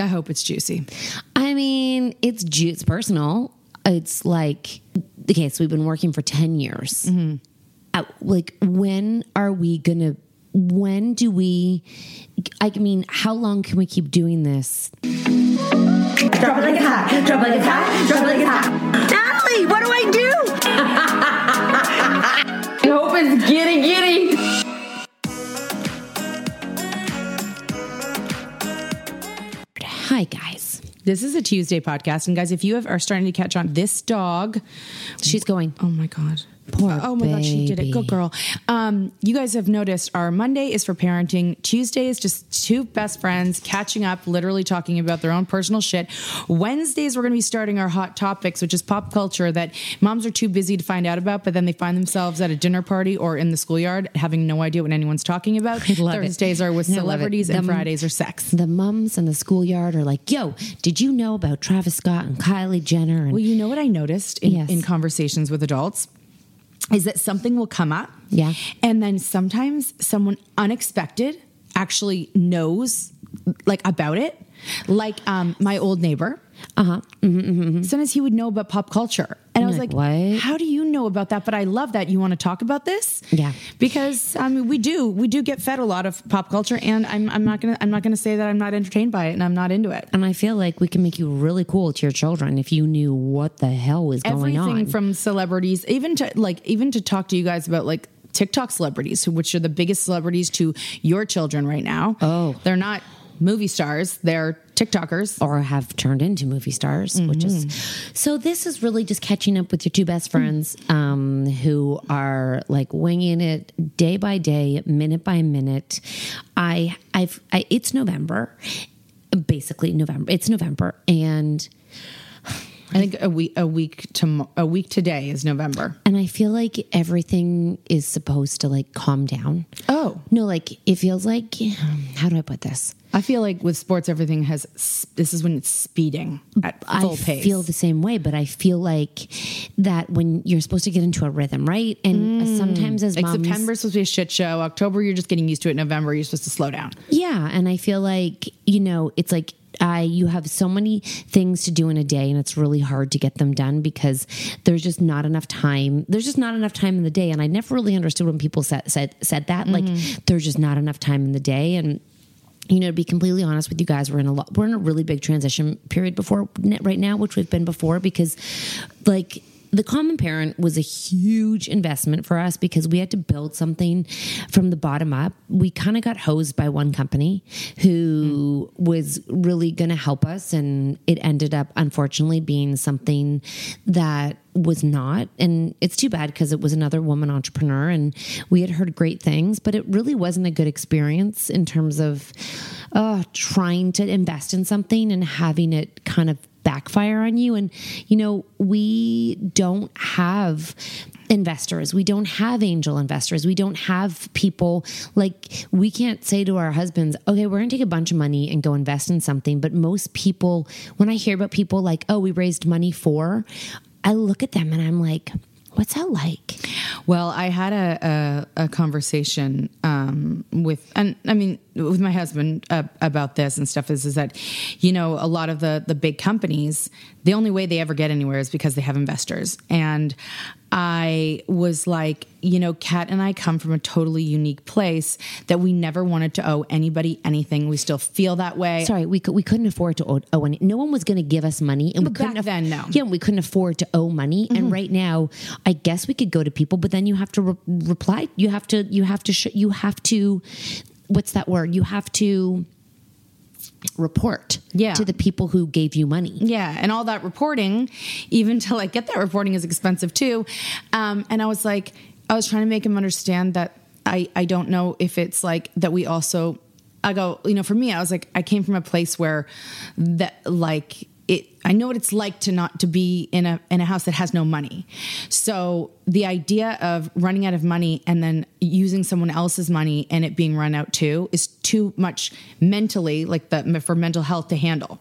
I hope it's juicy. I mean, it's ju- it's personal. It's like okay, so we've been working for ten years. Uh, like, when are we gonna? When do we? I mean, how long can we keep doing this? Drop it like it's hot. Drop it like it's hot. Drop it like it's hot. Natalie, what do I do? I hope it's giddy Hi, guys. This is a Tuesday podcast, and guys, if you have, are starting to catch on, this dog, She's going. oh my god, Poor Oh my god, she did it. Good girl. Um, you guys have noticed our Monday is for parenting. Tuesday is just two best friends catching up, literally talking about their own personal shit. Wednesdays we're going to be starting our hot topics, which is pop culture that moms are too busy to find out about, but then they find themselves at a dinner party or in the schoolyard having no idea what anyone's talking about. Love it. Thursdays are with I love it. celebrities and Fridays are sex. The mums in the schoolyard are like, "Yo, did you know about Travis Scott and Kylie Jenner?" And Well, you know what I noticed in, Yes. in conversations with adults is that something will come up. Yeah. And then sometimes someone unexpected actually knows like about it. Like um, my old neighbor. uh huh. Sometimes he would know about pop culture. And I was Like, like, what? how do you know about that? But I love that you want to talk about this. Yeah. Because I mean we do. We do get fed a lot of pop culture and I'm I'm not gonna I'm not gonna say that I'm not entertained by it and I'm not into it. And I feel like we can make you really cool to your children if you knew what the hell was going everything on. from celebrities, even to like even to talk to you guys about like TikTok celebrities, which are the biggest celebrities to your children right now. Oh. they're not movie stars; they're TikTokers. or have turned into movie stars, which is so. This is really just catching up with your two best friends, um, who are like winging it day by day, minute by minute. I, I've, I, it's November, basically November. It's November, and I think a week a week to a week today is November. and I feel like everything is supposed to like calm down. Oh. no, like it feels like how do I put this? I feel like with sports, everything has. This is when it's speeding at full I pace. I feel the same way, but I feel like that when you're supposed to get into a rhythm, right? And mm. sometimes as like moms, September's supposed to be a shit show. October, you're just getting used to it. November, you're supposed to slow down. yeah, and I feel like you know, it's like I you have so many things to do in a day, and it's really hard to get them done because there's just not enough time. There's just not enough time in the day, and I never really understood when people said said said that. Like, mm. there's just not enough time in the day, and you know, to be completely honest with you guys, we're in a lot, we're in a really big transition period before right now, which we've been before because, like, the common parent was a huge investment for us because we had to build something from the bottom up. We kind of got hosed by one company who was really going to help us, and it ended up, unfortunately, being something that was not. And it's too bad because it was another woman entrepreneur, and we had heard great things, but it really wasn't a good experience in terms of uh, trying to invest in something and having it kind of backfire on you. And, you know, we don't have investors. We don't have angel investors. We don't have people like we can't say to our husbands, okay, we're going to take a bunch of money and go invest in something. But most people, when I hear about people like, oh, we raised money for, I look at them and I'm like, what's that like? Well, I had a a, a conversation um, with, and I mean, with my husband uh, about this and stuff. Is is that, you know, a lot of the the big companies, the only way they ever get anywhere is because they have investors. And I was like, you know, Kat and I come from a totally unique place that we never wanted to owe anybody anything. We still feel that way. Sorry, we we couldn't afford to owe, owe any. No one was going to give us money, and we But couldn't back then, no. Yeah, we couldn't afford to owe money. And mm-hmm. right now, I guess we could go to people, but then you have to re- reply. You have to. You have to. Sh- you have to. What's that word? You have to report. Yeah. to the people who gave you money. Yeah, and all that reporting, even to like get that reporting is expensive too. Um, and I was like, I was trying to make him understand that I I don't know if it's like that we also. I go, you know, for me, I was like, I came from a place where that like it. I know what it's like to not to be in a in a house that has no money. So the idea of running out of money and then using someone else's money and it being run out too is too much mentally, like the for mental health to handle.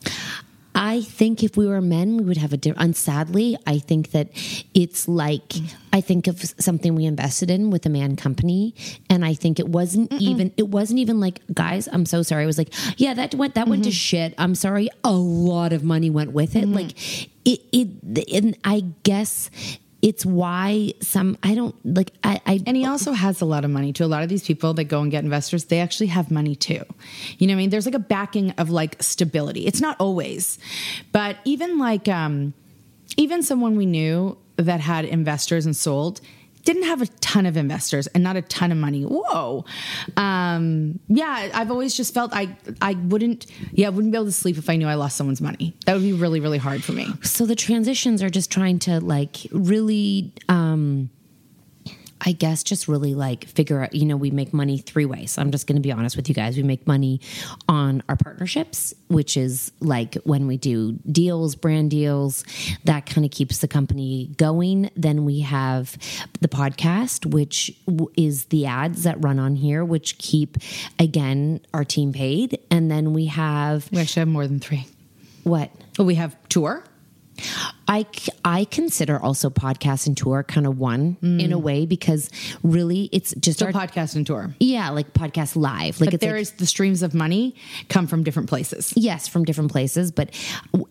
I think if we were men, we would have a different. And sadly, I think that it's like I think of something we invested in with a man company, and I think it wasn't even. It wasn't even like, guys, I'm so sorry. It was like, yeah, that went that went to mm-hmm. shit. I'm sorry. A lot of money went with it. Mm-hmm. Like it. It. And I guess it's why some. I don't like. I. I And he also has a lot of money to A lot of these people that go and get investors, they actually have money too. You know what I mean? There's like a backing of like stability. It's not always, but even like um even someone we knew that had investors and sold didn't have a ton of investors and not a ton of money. Whoa. Um, yeah, I've always just felt I I wouldn't yeah, I wouldn't be able to sleep if I knew I lost someone's money. That would be really, really hard for me. so the transitions are just trying to like really um I guess just really like figure out, you know, we make money three ways. I'm just going to be honest with you guys. We make money on our partnerships, which is like when we do deals, brand deals, that kind of keeps the company going. Then we have the podcast, which is the ads that run on here, which keep, again, our team paid. And then we have We actually have more than three. what? Well, we have tour. I, I consider also podcast and tour kind of one in a mm. way because really it's just So our podcast and tour. yeah like podcast live. Like But it's there like, is the streams of money come from different places. yes from different places but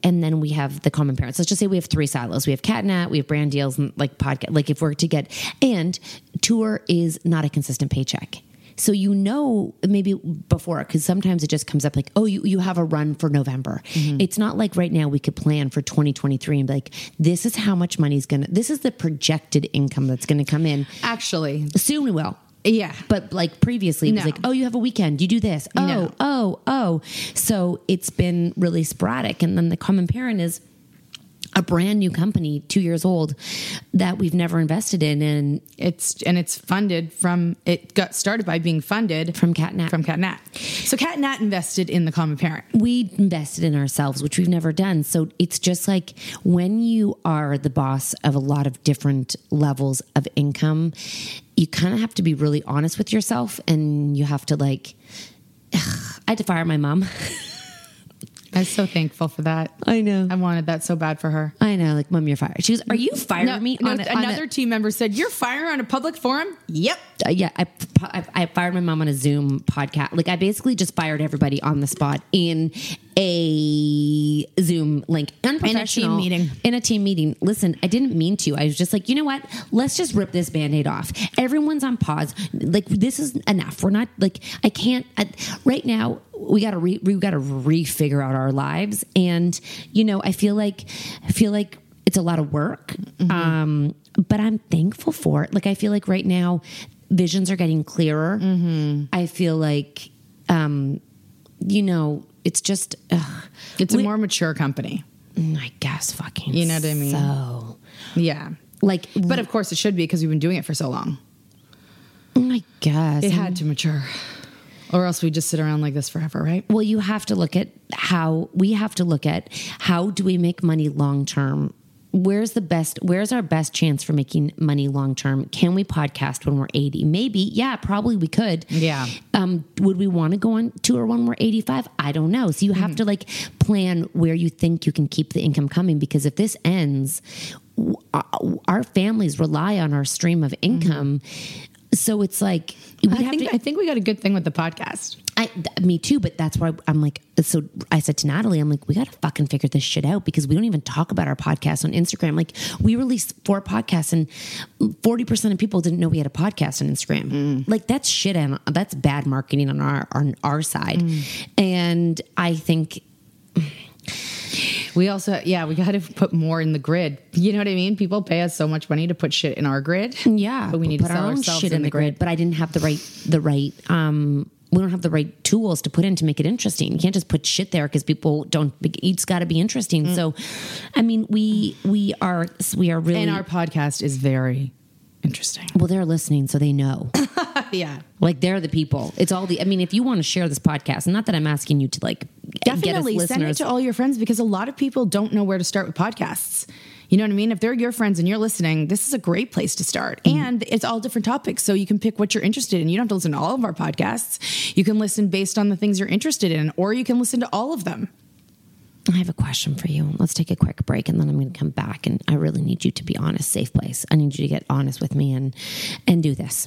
and then we have the common parents. Let's just say we have three silos. We have catnat we have brand deals and like podcast like if we're to get and tour is not a consistent paycheck so you know maybe before because sometimes it just comes up like oh you, you have a run for november mm-hmm. it's not like right now we could plan for 2023 and be like this is how much money's gonna this is the projected income that's gonna come in Actually, soon we will yeah. but like previously, it was No. like, oh, you have a weekend, you do this. Oh, No. oh, oh. So it's been really sporadic. And then the common parent is a brand new company, two years old, that we've never invested in. And It's and it's funded from it got started by being funded From CatNat. From CatNat. So CatNat invested in the common parent. we invested in ourselves, which we've never done. So it's just like when you are the boss of a lot of different levels of income, you kind of have to be really honest with yourself and you have to like, I had to fire my mom. I was so thankful for that. I know. I wanted that so bad for her. I know, like, mom, you're fired. She goes, Are you firing No, me no, on, a, on a- another team member said, "You're firing on a public forum." Yep. Uh, yeah, I, I, I fired my mom on a Zoom podcast. Like, I basically just fired everybody on the spot in a Zoom link, unprofessional in a team meeting. In a team meeting. Listen, I didn't mean to. I was just like, you know what? Let's just rip this band-aid off. Everyone's on pause. Like, this is enough. We're not like I can't. I, right now, we got to re, we got to refigure out our lives, and you know, I feel like I feel like it's a lot of work. Um, but I'm thankful for it. Like I feel like right now visions are getting clearer. Mm-hmm. I feel like um, you know, it's just ugh, It's a more mature company. Mm, I guess fucking You know what I mean? So Yeah. like But of course it should be because we've been doing it for so long. Mm, I guess It had to mature. Or else we just sit around like this forever, right? Well, you have to look at how we have to look at how do we make money long term? Where's the best where's our best chance for making money long term? Can we podcast when we're 80? Maybe. Yeah, probably we could. Yeah. Um would we want to go on tour when we're 85? I don't know. So you have to like plan where you think you can keep the income coming because if this ends uh, our families rely on our stream of income. So it's like we I have think to I think we got a good thing with the podcast. I, th- me too, but that's why I'm like, so I said to Natalie, I'm like, we got to fucking figure this shit out because we don't even talk about our podcast on Instagram. Like, we released four podcasts and 40% of people didn't know we had a podcast on Instagram. Like, that's shit and that's bad marketing on our, on our side. And I think, We also, yeah, we got to put more in the grid. You know what I mean? People pay us so much money to put shit in our grid. yeah, but we need to sell our own ourselves shit in, in the grid. but I didn't have the right, the right, um, we don't have the right tools to put in to make it interesting. You can't just put shit there because people don't. It's got to be interesting. Mm. So, I mean, we we are we are really And our podcast is very interesting. well. They're listening, so they know. Yeah. like they're the people. It's all the. I mean, if you want to share this podcast, and not that I'm asking you to like Definitely send it to all your friends because a lot of people don't know where to start with podcasts. You know what I mean? If they're your friends and you're listening, this is a great place to start. Mm-hmm. And it's all different topics. So you can pick what you're interested in. You don't have to listen to all of our podcasts. You can listen based on the things you're interested in, or you can listen to all of them. I have a question for you. Let's take a quick break, and then I'm going to come back. And I really need you to be honest, safe place. I need you to get honest with me and and do this.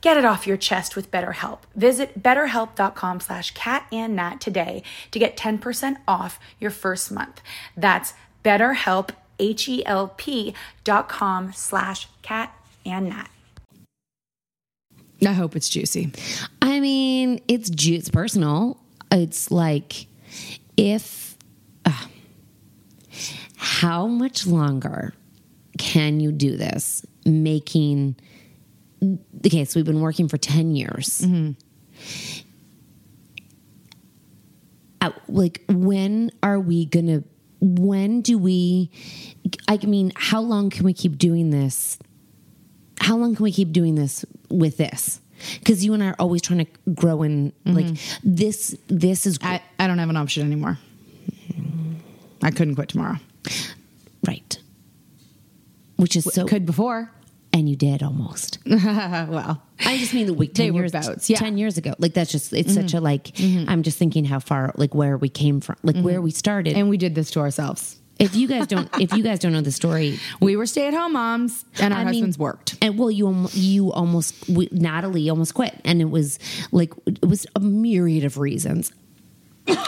Get it off your chest with BetterHelp. Visit betterhelp.com slash cat and today to get 10% off your first month. That's betterhelp, H-E-L-P dot com slash cat and. I hope it's juicy. I mean, it's ju- it's personal. It's like if uh, how much longer can you do this making okay, so we've been working for 10 years. Uh, like when are we going to when do we I mean, how long can we keep doing this? How long can we keep doing this with this? Because you and I are always trying to grow and like this. This is I, I don't have an option anymore. I couldn't quit tomorrow. right, which is so Could before. And you did almost. well, I just mean the week ten years bouts, yeah. ten years ago. Like that's just it's such a mm-hmm. like. Mm-hmm. I'm just thinking how far like where we came from, like where mm-hmm. we started. and we did this to ourselves. if you guys don't, if you guys don't know the story, We were stay at home moms, and our I mean- husbands worked. and well, you you almost we, Natalie almost quit, and it was like it was a myriad of reasons.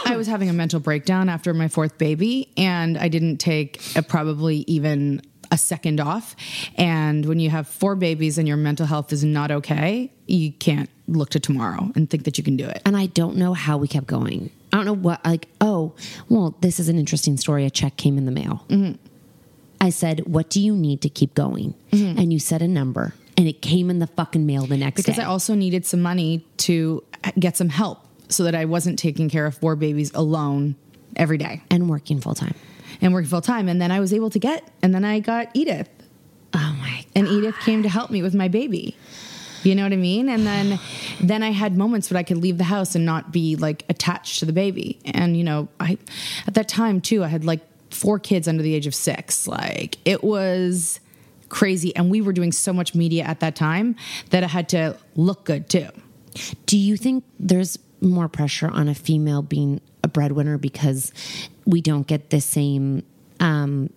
I was having a mental breakdown after my fourth baby, and I didn't take a, probably even a second off. And when you have four babies and your mental health is not okay, you can't look to tomorrow and think that you can do it. And I don't know how we kept going. I don't know what, like, oh, well, this is an interesting story. A check came in the mail. Mm-hmm. I said, What do you need to keep going? And you said a number, and it came in the fucking mail the next Because day. Because I also needed some money to get some help so that I wasn't taking care of four babies alone every day. and working full time. And working full time. And then I was able to get, and then I got Edith. Oh my And Edith came to help me with my baby. You know what I mean? And then then I had moments where I could leave the house and not be like attached to the baby. And you know, I at that time too, I had like four kids under the age of 6. Like it was crazy and we were doing so much media at that time that I had to look good too. Do you think there's more pressure on a female being a breadwinner because we don't get the same um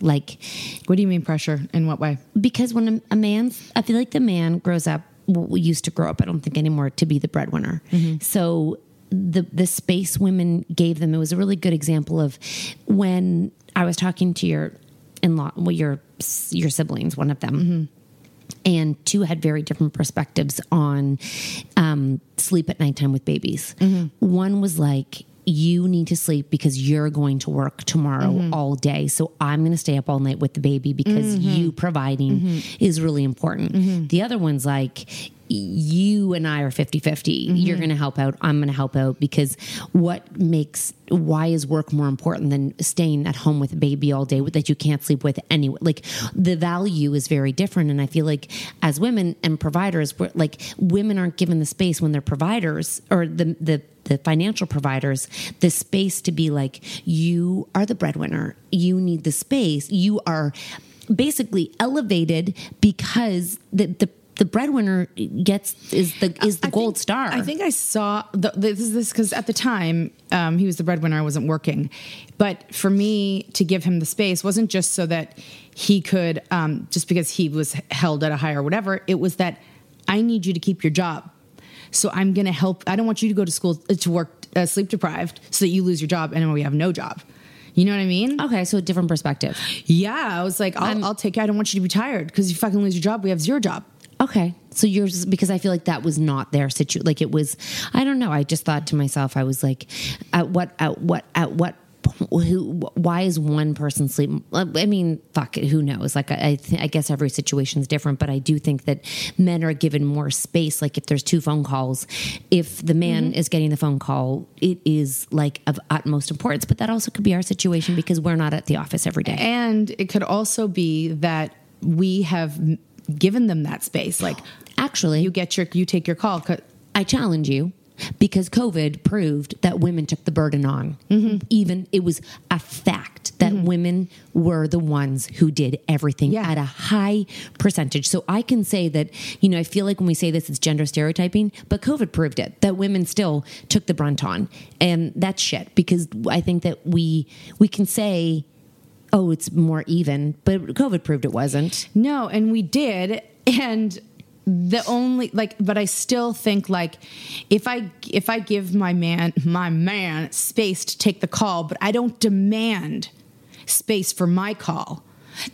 like What do you mean pressure? In what way? because when a, a man i feel like the man grows up well, we used to grow up i don't think anymore to be the breadwinner so the the space women gave them it was a really good example of when i was talking to your in-law well your your siblings one of them and two had very different perspectives on um, sleep at nighttime with babies. Mm-hmm. One was like, you need to sleep because you're going to work tomorrow mm-hmm. all day. So I'm going to stay up all night with the baby because mm-hmm. you providing is really important. The other one's like, you and I are 50 50. You're mm-hmm. going to help out. I'm going to help out because what makes, why is work more important than staying at home with a baby all day that you can't sleep with anyway? Like the value is very different. And I feel like as women and providers, we're like women aren't given the space when they're providers or the, the, the financial providers the space to be like you are the breadwinner you need the space you are basically elevated because the the the breadwinner gets is the is the I gold think- star. I think I saw the, this is this because at the time um, he was the breadwinner. I wasn't working, but for me to give him the space wasn't just so that he could, um, just because he was held at a higher whatever. It was that I need you to keep your job, so I'm going to help. I don't want you to go to school uh, to work uh, sleep deprived so that you lose your job and then we have no job. You know what I mean? okay, so a different perspective. Yeah, I was like, I'll, I'll take you. I don't want you to be tired because you fucking lose your job. We have zero job. Okay. So yours because I feel like that was not their situation. Like it was I don't know. I just thought to myself I was like at what at what at what who why is one person sleep I mean fuck it who knows like I I, th- I guess every situation is different but I do think that men are given more space like if there's two phone calls if the man mm-hmm. is getting the phone call it is like of utmost importance but that also could be our situation because we're not at the office every day And it could also be that we have given them that space. Like actually you get your, you take your call. I challenge you because COVID proved that women took the burden on. Mm-hmm. Even it was a fact that mm-hmm. women were the ones who did everything Yeah. at a high percentage. So I can say that, you know, I feel like when we say this, it's gender stereotyping, but COVID proved it that women still took the brunt on. And that's shit because I think that we, we can say, oh, it's more even, but COVID proved it wasn't. No, and we did. And the only like but I still think like if I if I give my man my man space to take the call, but I don't demand space for my call,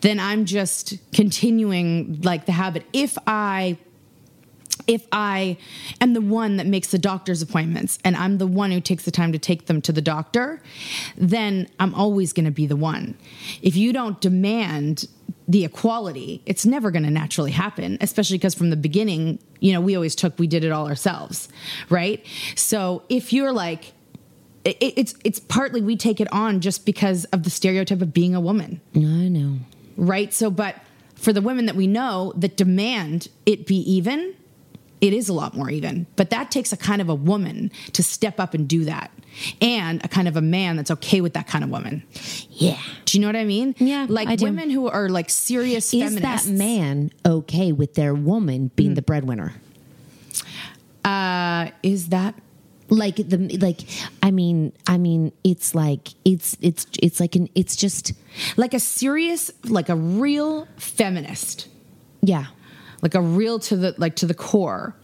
then I'm just continuing like the habit. If I if I am the one that makes the doctor's appointments and I'm the one who takes the time to take them to the doctor, then I'm always going to be the one. If you don't demand the equality, it's never going to naturally happen, especially because from the beginning, you know, we always took, we did it all ourselves, right? So if you're like, it, it's it's partly we take it on just because of the stereotype of being a woman I know. right? So, but for the women that we know that demand it be even, it is a lot more even. But that takes a kind of a woman to step up and do that, and a kind of a man that's okay with that kind of woman. Yeah. Do you know what I mean? Yeah, like I do. women who are like serious Is feminists. that man okay with their woman being the breadwinner? Uh, is that Like the like, I mean, I mean, it's like it's it's it's like an it's just like a serious, like a real feminist? yeah. Like a real to the like to the core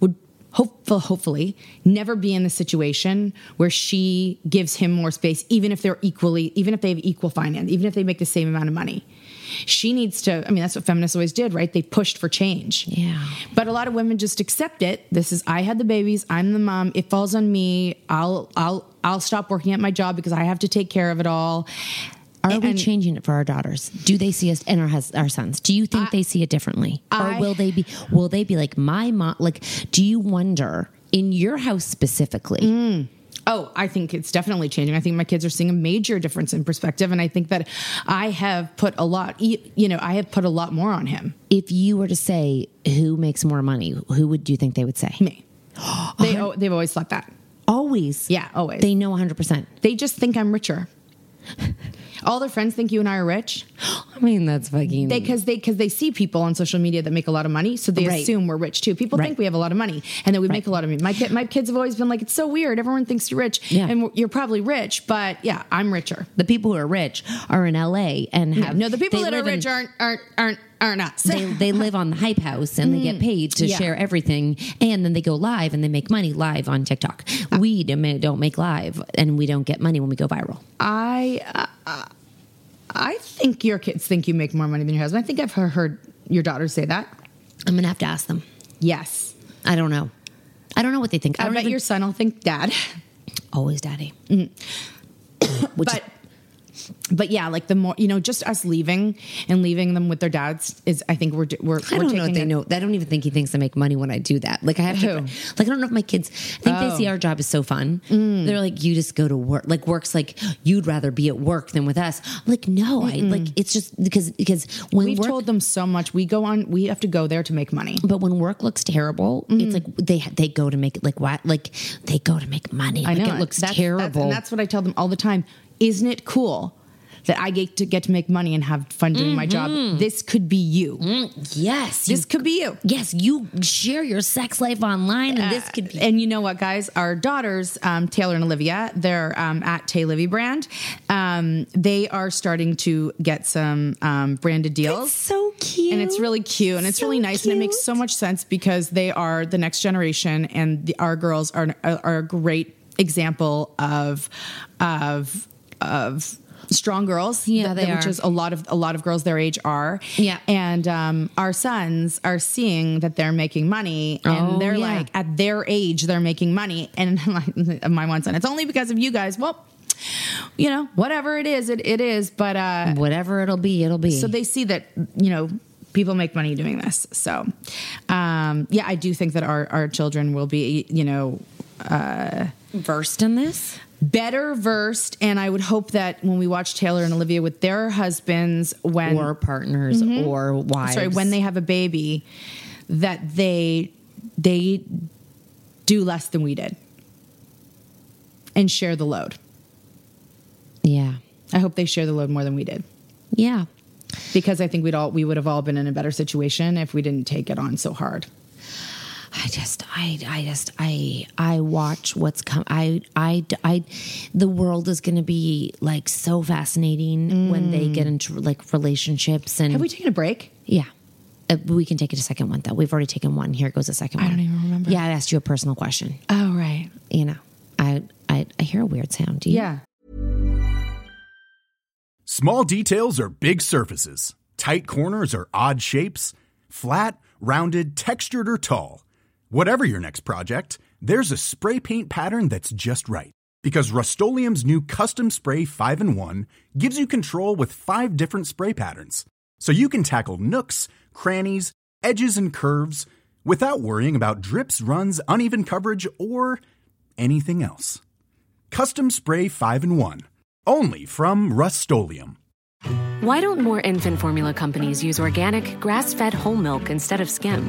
would hopeful hopefully never be in the situation where she gives him more space even if they're equally even if they have equal finance even if they make the same amount of money. She needs to i mean that's what feminists always did right? They pushed for change. Yeah. but a lot of women just accept it. This is i had the babies i'm the mom it falls on me i'll i'll i'll stop working at my job because i have to take care of it all Are we changing it for our daughters? Do they see us and our hus- our sons? Do you think they see it differently, I- or will they be will they be like my mom? Like, do you wonder in your house specifically? Mm. Oh, I think it's definitely changing. I think my kids are seeing a major difference in perspective, and I think that I have put a lot. You know, I have put a lot more on him. If you were to say who makes more money, who would you think they would say? Me. they oh, they've always thought that. Always. Yeah, always. They know 100%. They just think I'm richer. All their friends think you and I are rich. I mean, that's fucking. Because they because they see people on social media that make a lot of money, so they Right. assume we're rich too. People Right. think we have a lot of money, and that we make a lot of money. My kid, my kids have always been like, "It's so weird. Everyone thinks you're rich, Yeah. and you're probably rich, but yeah, I'm richer." the people who are rich are in LA and have. no, the people that are live in- rich aren't aren't aren't aren't they, they live on the hype house and they get paid to Mm. Yeah. share everything and then they go live and they make money live on tiktok we don't don't make live and we don't get money when we go viral I uh, I think your kids think you make more money than your husband. I think I've heard, your daughter say that. i'm gonna have to ask them Yes, i don't know i don't know what they think i I, don't bet even, your son will think dad. always daddy Which but but yeah, like the more you know, just us leaving and leaving them with their dads is. I think we're we're. I we're don't know if taking they a- know. I don't even think he thinks I make money when I do that. Like I have to. Like I don't know if my kids I think they oh. see our job is so fun. Mm. They're like, you just go to work. Like work's like you'd rather be at work than with us. I'm like no, I like it's just because because when We've work, told them so much. We go on. We have to go there to make money. But when work looks terrible, it's mm-hmm. like they they go to make it like what like they go to make money. I like know it looks That's- terrible. That's, and that's what I tell them all the time. Isn't it cool that I get to get to make money and have fun doing my job? This could be you. yes, This you, could be you. yes, you share your sex life online, and this could be. And you know what, guys? Our daughters, um, Taylor and Olivia, they're um, at Tay Livy brand. Um, they are starting to get some um, branded deals. so cute, and it's really cute and it's So really nice and it makes so much sense because they are the next generation and the, our girls are, are a great example of of of strong girls Yeah, which are. is a lot of a lot of girls their age are Yeah. and um, our sons are seeing that they're making money and Oh, they're yeah. like at their age they're making money and my one son it's only because of you guys well you know whatever it is it, it is but uh whatever it'll be, it'll be. so they see that you know people make money doing this so um yeah i do think that our our children will be you know versed in this. Better versed and i would hope that when we watch taylor and olivia with their husbands when or partners mm-hmm. or wives. sorry when they have a baby that they they do less than we did and share the load. Yeah, i hope they share the load more than we did. Yeah. because i think we'd all we would have all been in a better situation if we didn't take it on so hard I just, I, I just, I, I watch what's come. I, I, I, the world is going to be like so fascinating when they get into like relationships and have we taken a break yeah. Uh, we can take it a second one though. We've already taken one. Here goes a second one. I don't even remember. Yeah, I asked you a personal question. oh right You know, I, I, I hear a weird sound. Do you? yeah Small details are big surfaces. Tight corners are odd shapes. Flat, rounded, textured, or tall. Whatever your next project, there's a spray paint pattern that's just right. Because Rust new Custom Spray 5 in 1 gives you control with five different spray patterns. So you can tackle nooks, crannies, edges, and curves without worrying about drips, runs, uneven coverage, or anything else. Custom Spray 5 in 1. Only from Rust Why don't more infant formula companies use organic, grass fed whole milk instead of skim?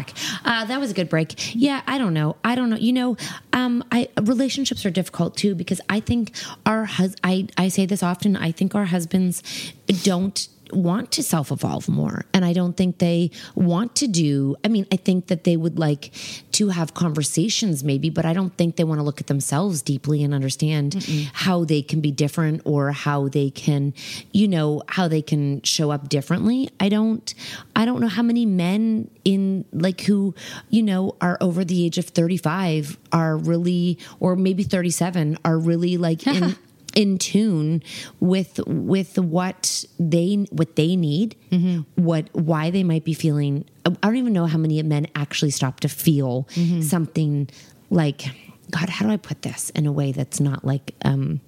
Back. Uh, that was a good break. Yeah, I don't know. I don't know. You know, um, I relationships are difficult too because I think our hus- I I say this often. I think our husbands don't want to self evolve more. And I don't think they want to do, I mean, I think that they would like to have conversations maybe, but I don't think they want to look at themselves deeply and understand how they can be different or how they can, you know, how they can show up differently. I don't, I don't know how many men in like who, you know, are over the age of 35 are really, or maybe 37 are really like in, in tune with with what they what they need what why they might be feeling i don't even know how many men actually stop to feel something like god how do i put this in a way that's not like um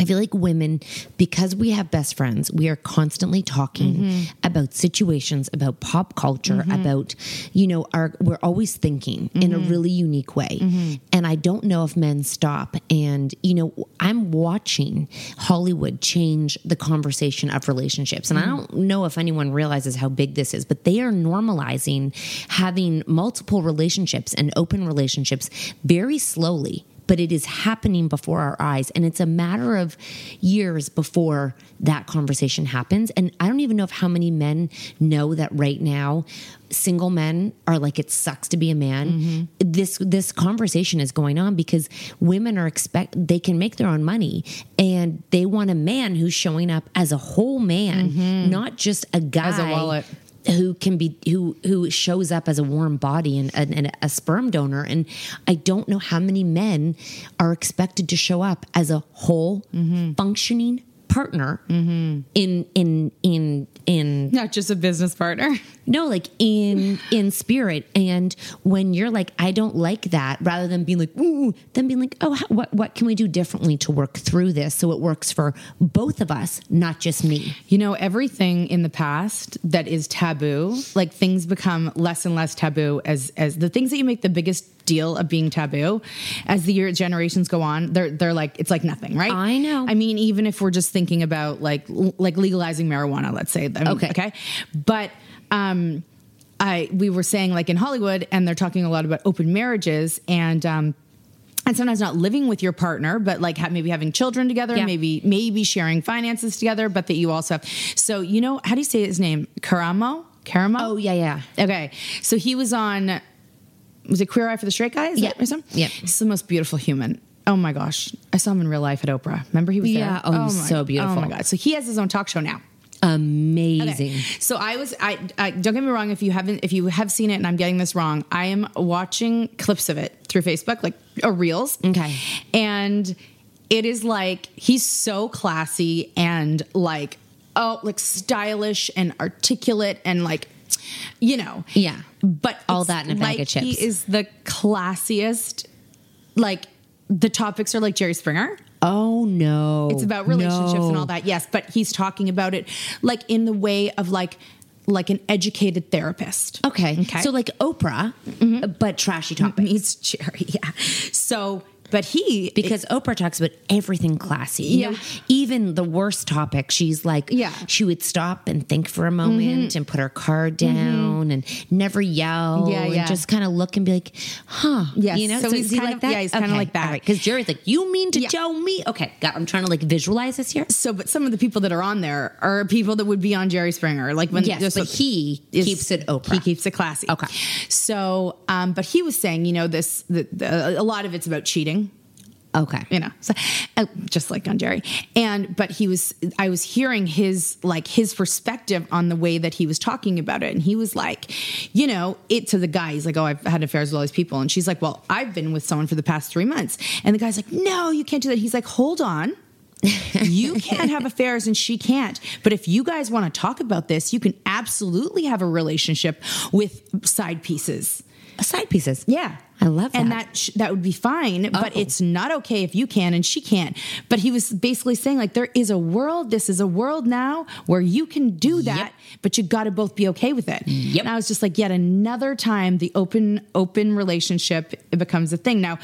I feel like women, because we have best friends, we are constantly talking mm-hmm. about situations, about pop culture, mm-hmm. about, you know, our, we're always thinking in a mm-hmm. really unique way. And I don't know if men stop. And, you know, I'm watching Hollywood change the conversation of relationships. And I don't know if anyone realizes how big this is, but they are normalizing having multiple relationships and open relationships very slowly but it is happening before our eyes. And it's a matter of years before that conversation happens. And I don't even know if how many men know that right now single men are like it sucks to be a man. Mm-hmm. This this conversation is going on because women are expect they can make their own money and they want a man who's showing up as a whole man, mm-hmm. not just a guy As a wallet. Who can be who who shows up as a warm body and, and, and a sperm donor. And i don't know how many men are expected to show up as a whole mm-hmm. functioning partner mm-hmm. in in in in Not just a business partner. no like in in spirit. And when you're like i don't like that rather than being like ooh then being like oh how, what what can we do differently to work through this so it works for both of us not just me? You know, everything in the past that is taboo, like things become less and less taboo as as the things that you make the biggest deal of being taboo as the year generations go on, they're they're like it's like nothing, right? I know. I mean, even if we're just thinking about like l- like legalizing marijuana, let's say. I mean, Okay. Okay. But um I we were saying like in Hollywood and they're talking a lot about open marriages and um and sometimes not living with your partner, but like maybe having children together, Yeah. maybe maybe sharing finances together, but that you also have. So you know how do you say his name? Karamo. Karamo. oh yeah yeah Okay, so he was on. Was it Queer Eye for the Straight Guy? Is Yeah. that or something? Yeah. He's the most beautiful human. Oh my gosh, I saw him in real life at Oprah. Remember he was Yeah. there? Oh, he's oh my- so beautiful. Oh my god. So he has his own talk show now. amazing So I was I, I don't get me wrong if you haven't if you have seen it and I'm getting this wrong, I am watching clips of it through Facebook like or reels. Okay. And it is like he's so classy and like oh like stylish and articulate and like you know. Yeah. But All that in a bag like of chips. He is the classiest like the topics are like Jerry Springer. oh no It's about relationships and all that. Yes, but he's talking about it like in the way of like like an educated therapist. Okay. Okay. So like Oprah, mm-hmm. but trashy topics. meets Jerry. Yeah. So, but he Because Oprah talks about everything classy. You Yeah. know, even the worst topic, she's like, Yeah. Mm-hmm. she would stop and think for a moment and put her card down and never yell. Yeah, yeah. And just kind of look and be like, huh. Yeah. You know, So he's is he kind like of- that? yeah, he's kinda like that. Because Jerry's like, you mean to Yeah. tell me? Okay. God, I'm trying to like visualize this here. so, but some of the people that are on there are people that would be on Jerry Springer. Like when Yes, but he is- keeps it Oprah. He keeps it classy. Okay. So, um, but he was saying, you know, this the, the, a lot of it's about cheating. Okay. you know so, uh, just like on jerry and but he was i was hearing his like his perspective on the way that he was talking about it and he was like you know it to the guy he's like oh i've had affairs with all these people and she's like well i've been with someone for the past three months and the guy's like no you can't do that he's like hold on you can't have affairs and she can't. But if you guys want to talk about this, you can absolutely have a relationship with side pieces. Side pieces. Yeah. I love that. And that. that sh- that would be fine, but Oh. it's not okay if you can and she can't. But he was basically saying like there is a world, this is a world now where you can do that, but you got to both be okay with it. Yep. And I was just like yet another time the open open relationship it becomes a thing. Now,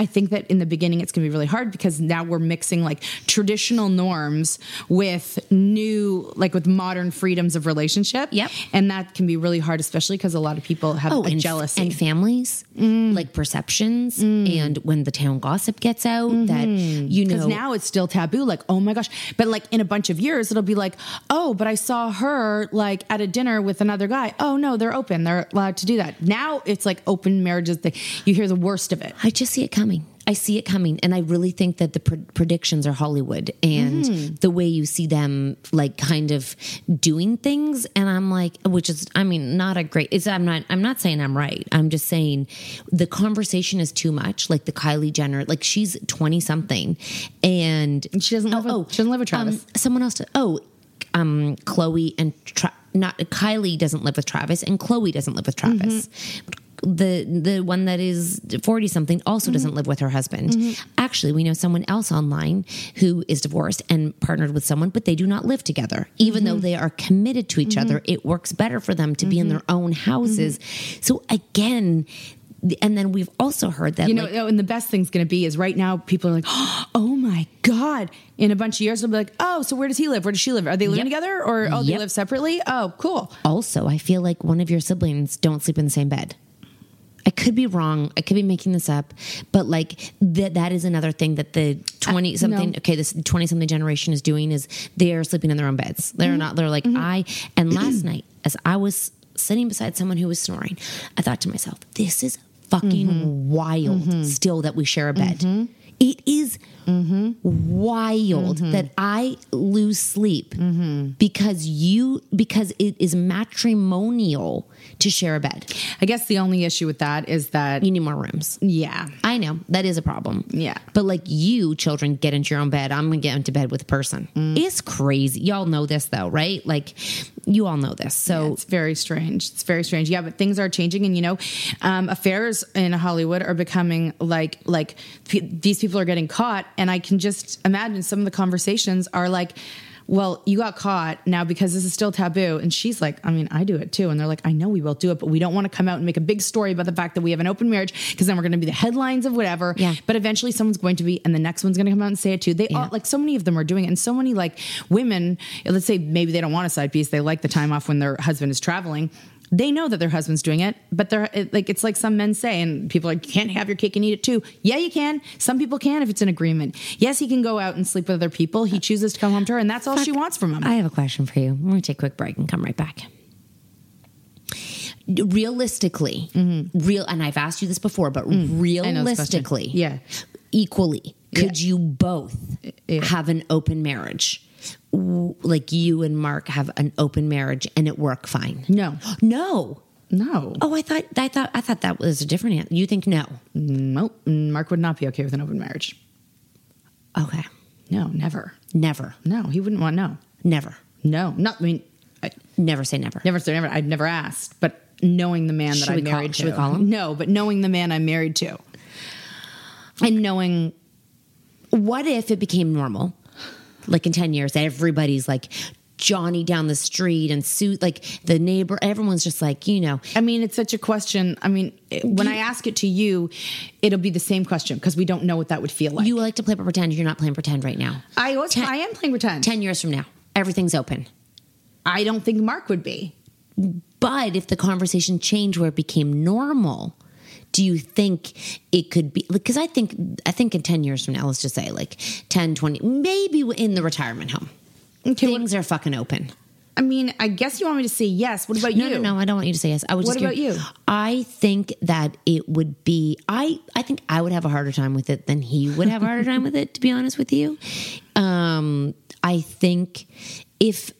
I think that in the beginning it's going to be really hard because now we're mixing like traditional norms with new, like with modern freedoms of relationship. Yep. And that can be really hard, especially because a lot of people have Oh, and, jealousy. and families, Mm. like perceptions, and when the town gossip gets out, that you know Because now it's still taboo. Like, oh my gosh. But like in a bunch of years, it'll be like, oh, but I saw her like at a dinner with another guy. Oh no, they're open. They're allowed to do that. Now it's like open marriages. They, you hear the worst of it. I just see it coming. I see it coming, and I really think that the pred- predictions are Hollywood and Mm-hmm. the way you see them, like kind of doing things. And I'm like, which is, I mean, not a great. It's I'm not. I'm not saying I'm right. I'm just saying the conversation is too much. Like the Kylie Jenner, like she's twenty something, and she doesn't live. with, she doesn't live with Travis. um, someone else. Oh, um, Chloe and Tra- not Kylie doesn't live with Travis, and Chloe doesn't live with Travis. The the one that is forty something also mm-hmm. doesn't live with her husband. Mm-hmm. Actually, we know someone else online who is divorced and partnered with someone, but they do not live together. Even though mm-hmm. they are committed to each other, it works better for them to be in their own houses. So again. And then we've also heard that you know, like, oh, and the best thing's going to be is right now people are like, oh my god. In a bunch of years, they'll be like, oh, so where does he live? Where does she live? Are they living Yep. together or oh, they live separately? Oh, cool. Also, I feel like one of your siblings don't sleep in the same bed. I could be wrong. I could be making this up, but like that that is another thing that the 20 something no. okay, this 20 something generation is doing is they are sleeping in their own beds. They're mm-hmm. not they're like mm-hmm. I and last night as I was sitting beside someone who was snoring, I thought to myself, this is fucking mm-hmm. wild still that we share a bed. It is wild that I lose sleep because you because it is matrimonial to share a bed. I guess the only issue with that is that You need more rooms. yeah. I know that is a problem. Yeah. But like you, children, get into your own bed. I'm gonna get into bed with a person. Mm. It's crazy. Y'all know this though, right? Like you all know this. So it's very strange. It's very strange. Yeah, but things are changing, and you know, um, affairs in Hollywood are becoming like like p- these people are getting caught, and I can just imagine some of the conversations are like. Well, you got caught now because this is still taboo. And she's like, I mean, I do it too. And they're like, I know we will do it, but we don't want to come out and make a big story about the fact that we have an open marriage because then we're going to be the headlines of whatever. Yeah. But eventually someone's going to be, and the next one's going to come out and say it too. They all, like so many of them are doing it. And so many like women, let's say maybe they don't want a side piece. They like the time off when their husband is traveling. They know that their husband's doing it, but they're it, like, it's like some men say, and people are like, you can't have your cake and eat it too. Yeah, you can. Some people can if it's an agreement. Yes, he can go out and sleep with other people. He chooses to come home to her, and that's all she wants from him. I have a question for you. We're gonna take a quick break and come right back. Realistically, real, and I've asked you this before, but Mm-hmm. Mm. I know this question. realistically, Yeah. equally, could Yeah. you both have an open marriage? Like you and Mark have an open marriage and it work fine? No. No. No. Oh, I thought I thought I thought that was a different answer. You think no? Nope. Mark would not be okay with an open marriage. Okay. No, never. Never. No, he wouldn't want no. Never. No, not. I mean, I, Never say never. never say never. I'd never asked, but knowing the man that I'm we call- married should we call him? No, but knowing the man I'm married to, and knowing What if it became normal? Like in 10 years, everybody's like Johnny down the street and Sue, like the neighbor, everyone's just like, you know, I mean, it's such a question. I mean, it- when I ask it to you, it'll be the same question because we don't know what that would feel like. you like to play pretend. You're not playing pretend right now. I was, I am playing pretend. 10 years from now, everything's open. I don't think Mark would be. But if the conversation changed where it became normal, do you think it could be because I think I think in 10 years from now let's just say like 10 20 maybe in the retirement home things are fucking open I mean, I guess you want me to say yes. What about no, you? No, no, I don't want you to say yes. I was What about curious. you? I think that it would be. I I think I would have a harder time with it than he would have a harder time with it. To be honest with you, um, I think if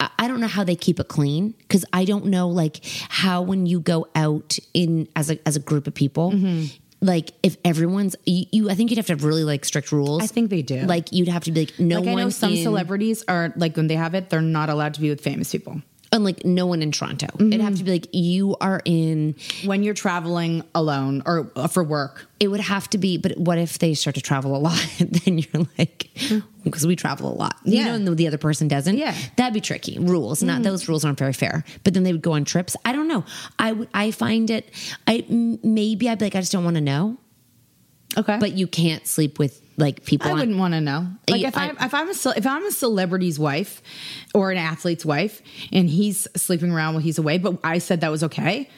I don't know how they keep it clean because I don't know like how when you go out in as a as a group of people. Mm-hmm. Like if everyone's you, you, I think you'd have to have really like strict rules. I think they do. Like you'd have to be like no like one. I know some in- celebrities are like when they have it, they're not allowed to be with famous people. And like no one in Toronto. It'd have mm-hmm. to be like you are in. When you're traveling alone or uh, for work, It would have to be, but what if they start to travel a lot? then you're like, hmm. because we travel a lot, you Yeah. know, and the other person doesn't. Yeah. that'd be tricky. Rules, not mm-hmm. those rules aren't very fair. But then they would go on trips. I don't know. I would. I find it. I m- maybe I'd be like, I just don't want to know. Okay. But you can't sleep with like people. I on- wouldn't want to know. Like if I, I- if I'm a if I'm a celebrity's wife or an athlete's wife and he's sleeping around while he's away, but I said that was okay.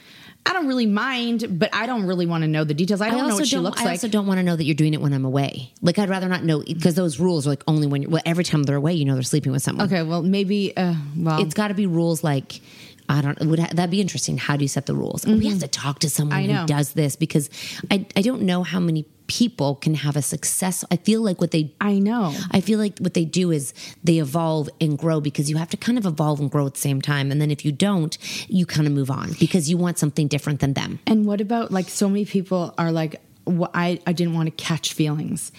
I don't really mind, but I don't really want to know the details. I don't know what she looks I like. I also don't want to know that you're doing it when I'm away. Like I'd rather not know because those rules are like only when you're. Well, every time they're away, you know they're sleeping with someone. okay, well maybe. Uh, well, It's got to be rules like. I don't. Would ha- that'd be interesting? How do you set the rules? We have to talk to someone Mm-hmm. I who does this because I I don't know how many people can have a success. I feel like what they I know. I feel like what they do is they evolve and grow because you have to kind of evolve and grow at the same time. And then if you don't, you kind of move on because you want something different than them. And what about like so many people are like, "Wh- I, I didn't want to catch feelings.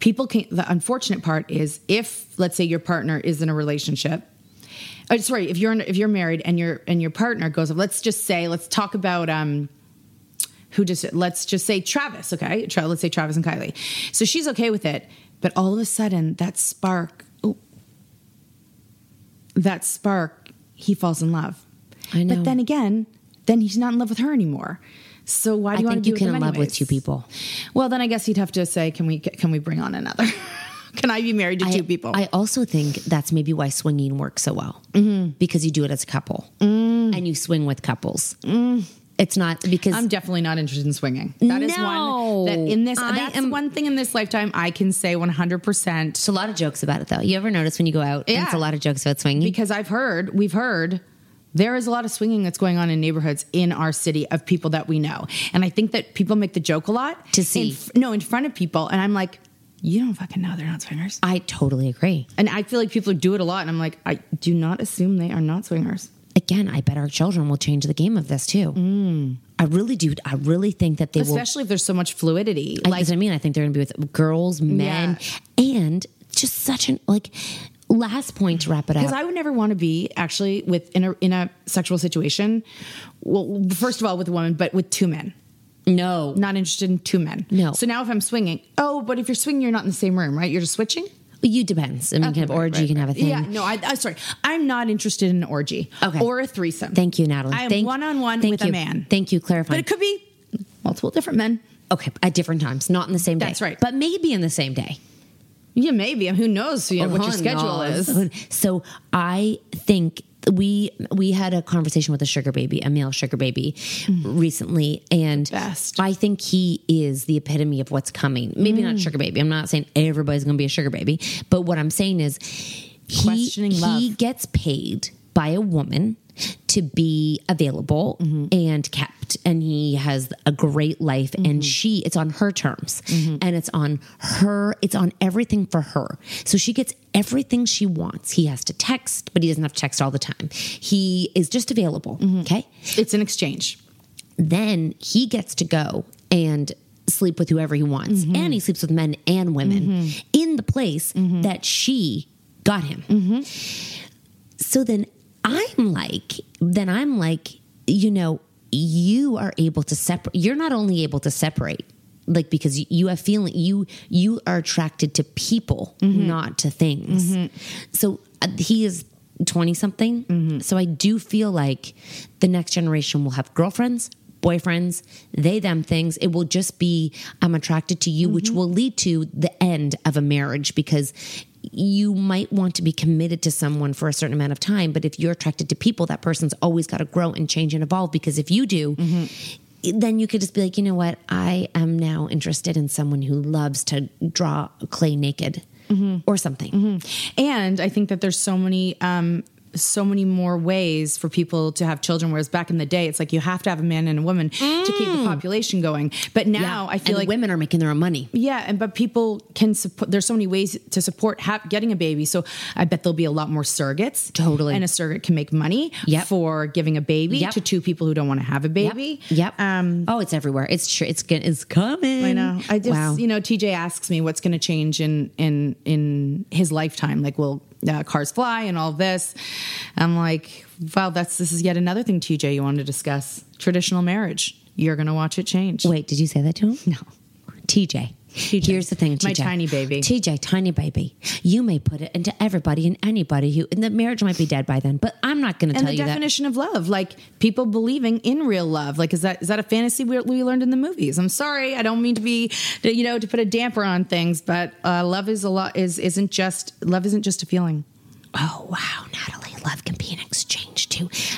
People can, the unfortunate part is if, let's say, your partner is in a relationship. Oh, sorry, if you're if you're married and your and your partner goes, let's just say, let's talk about um, who just let's just say Travis, okay? Tra- let's say Travis and Kylie. So she's okay with it, but all of a sudden that spark, oh, that spark, he falls in love. I know. But then again, then he's not in love with her anymore. So why do I you want think to you be can in love with two people. Well, then I guess you'd have to say, can we can we bring on another? can I be married to I, two people? I also think that's maybe why swinging works so well Mm-hmm. because you do it as a couple and you swing with couples. It's not because. I'm definitely not interested in swinging. That is No. one that in this I that's am- one thing in this lifetime I can say 100% It's a lot of jokes about it though. You ever notice when you go out? and Yeah. It's a lot of jokes about swinging. because I've heard, we've heard there is a lot of swinging that's going on in neighborhoods in our city of people that we know. And I think that people make the joke a lot To see. in no, in front of people and I'm like, you don't fucking know they're not swingers. I totally agree. And I feel like people do it a lot and I'm like, I do not assume they are not swingers. Again, I bet our children will change the game of this too. Mm. I really do. I really think that they will. Especially if there's so much fluidity. Like, I mean. I think they're going to be with girls, men, and just such an like. Last point to wrap it up. Because. I would never want to be actually with in a in a sexual situation. Well, first of all, with a woman, but with two men. no, Not interested in two men. No. So now if I'm swinging, oh, but if you're swinging, you're not in the same room, right? You're just switching. You depends. I mean, you can have Okay, orgy, right, you can have a thing. Yeah, no, I, I sorry, I'm not interested in an orgy Okay. or a threesome. Thank you, Natalie. I am one on one with you. a man, Thank you, clarifying. but it could be multiple different men. okay, at different times, not in the same day. That's right. but maybe in the same day. Yeah, maybe. Who knows? You know, what your schedule knows? is. So I think we we had a conversation with a sugar baby, a male sugar baby, recently, and Best. I think he is the epitome of what's coming. Maybe not sugar baby. I'm not saying everybody's going to be a sugar baby, but what I'm saying is he he gets paid by a woman to be available Mm-hmm. and kept and he has a great life Mm-hmm. and she it's on her terms and it's on her it's on everything for her so she gets everything she wants he has to text but he doesn't have to text all the time he is just available Mm-hmm. okay It's an exchange. then he gets to go and sleep with whoever he wants Mm-hmm. and he sleeps with men and women in the place Mm-hmm. that she got him so then i'm like then i'm like you know you are able to separate you're not only able to separate like because you- have feeling you you are attracted to people mm-hmm. not to things. Mm-hmm. So uh, he is 20 something mm-hmm. so i do feel like the next generation will have girlfriends boyfriends they them things. It will just be i'm attracted to you which will lead to the end of a marriage because you might want to be committed to someone for a certain amount of time but if you're attracted to people that person's always got to grow and change and evolve because if you do mm-hmm. then you could just be like, you know what? I am now interested in someone who loves to draw clay naked mm-hmm. or something. Mm-hmm. And I think that there's so many um so many more ways for people to have children whereas back in the day it's like you have to have a man and a woman to keep the population going but now i feel and like women are making their own money. yeah and but people can support there's so many ways to support ha- getting a baby so i bet there'll be a lot more surrogates Totally. and a surrogate can make money Yep. for giving a baby Yep. to two people who don't want to have a baby Yep. um oh, it's everywhere. It's true. It's good. It's coming. I know. I just, wow. you know, TJ asks me what's going to change in in in his lifetime. Like, will uh, cars fly and all this? I'm like, well, that's this is yet another thing, TJ. You wanted to discuss traditional marriage. You're going to watch it change. Wait, did you say that to him? No. TJ. Here's the thing, My TJ. tiny baby. TJ, tiny baby. You may put it into everybody and anybody who, and the marriage might be dead by then, but I'm not going to tell you that. the definition of love, like people believing in real love, like is that is that a fantasy we, we learned in the movies? I'm sorry, I don't mean to be, you know, to put a damper on things, but uh, love is a lot is isn't just love isn't just a feeling. Oh wow, Natalie, love can be an exchange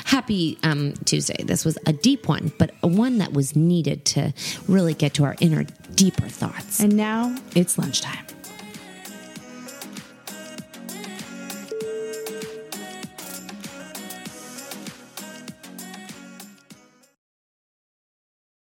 Happy um, Tuesday. This was a deep one, but one that was needed to really get to our inner, deeper thoughts. And now it's lunchtime.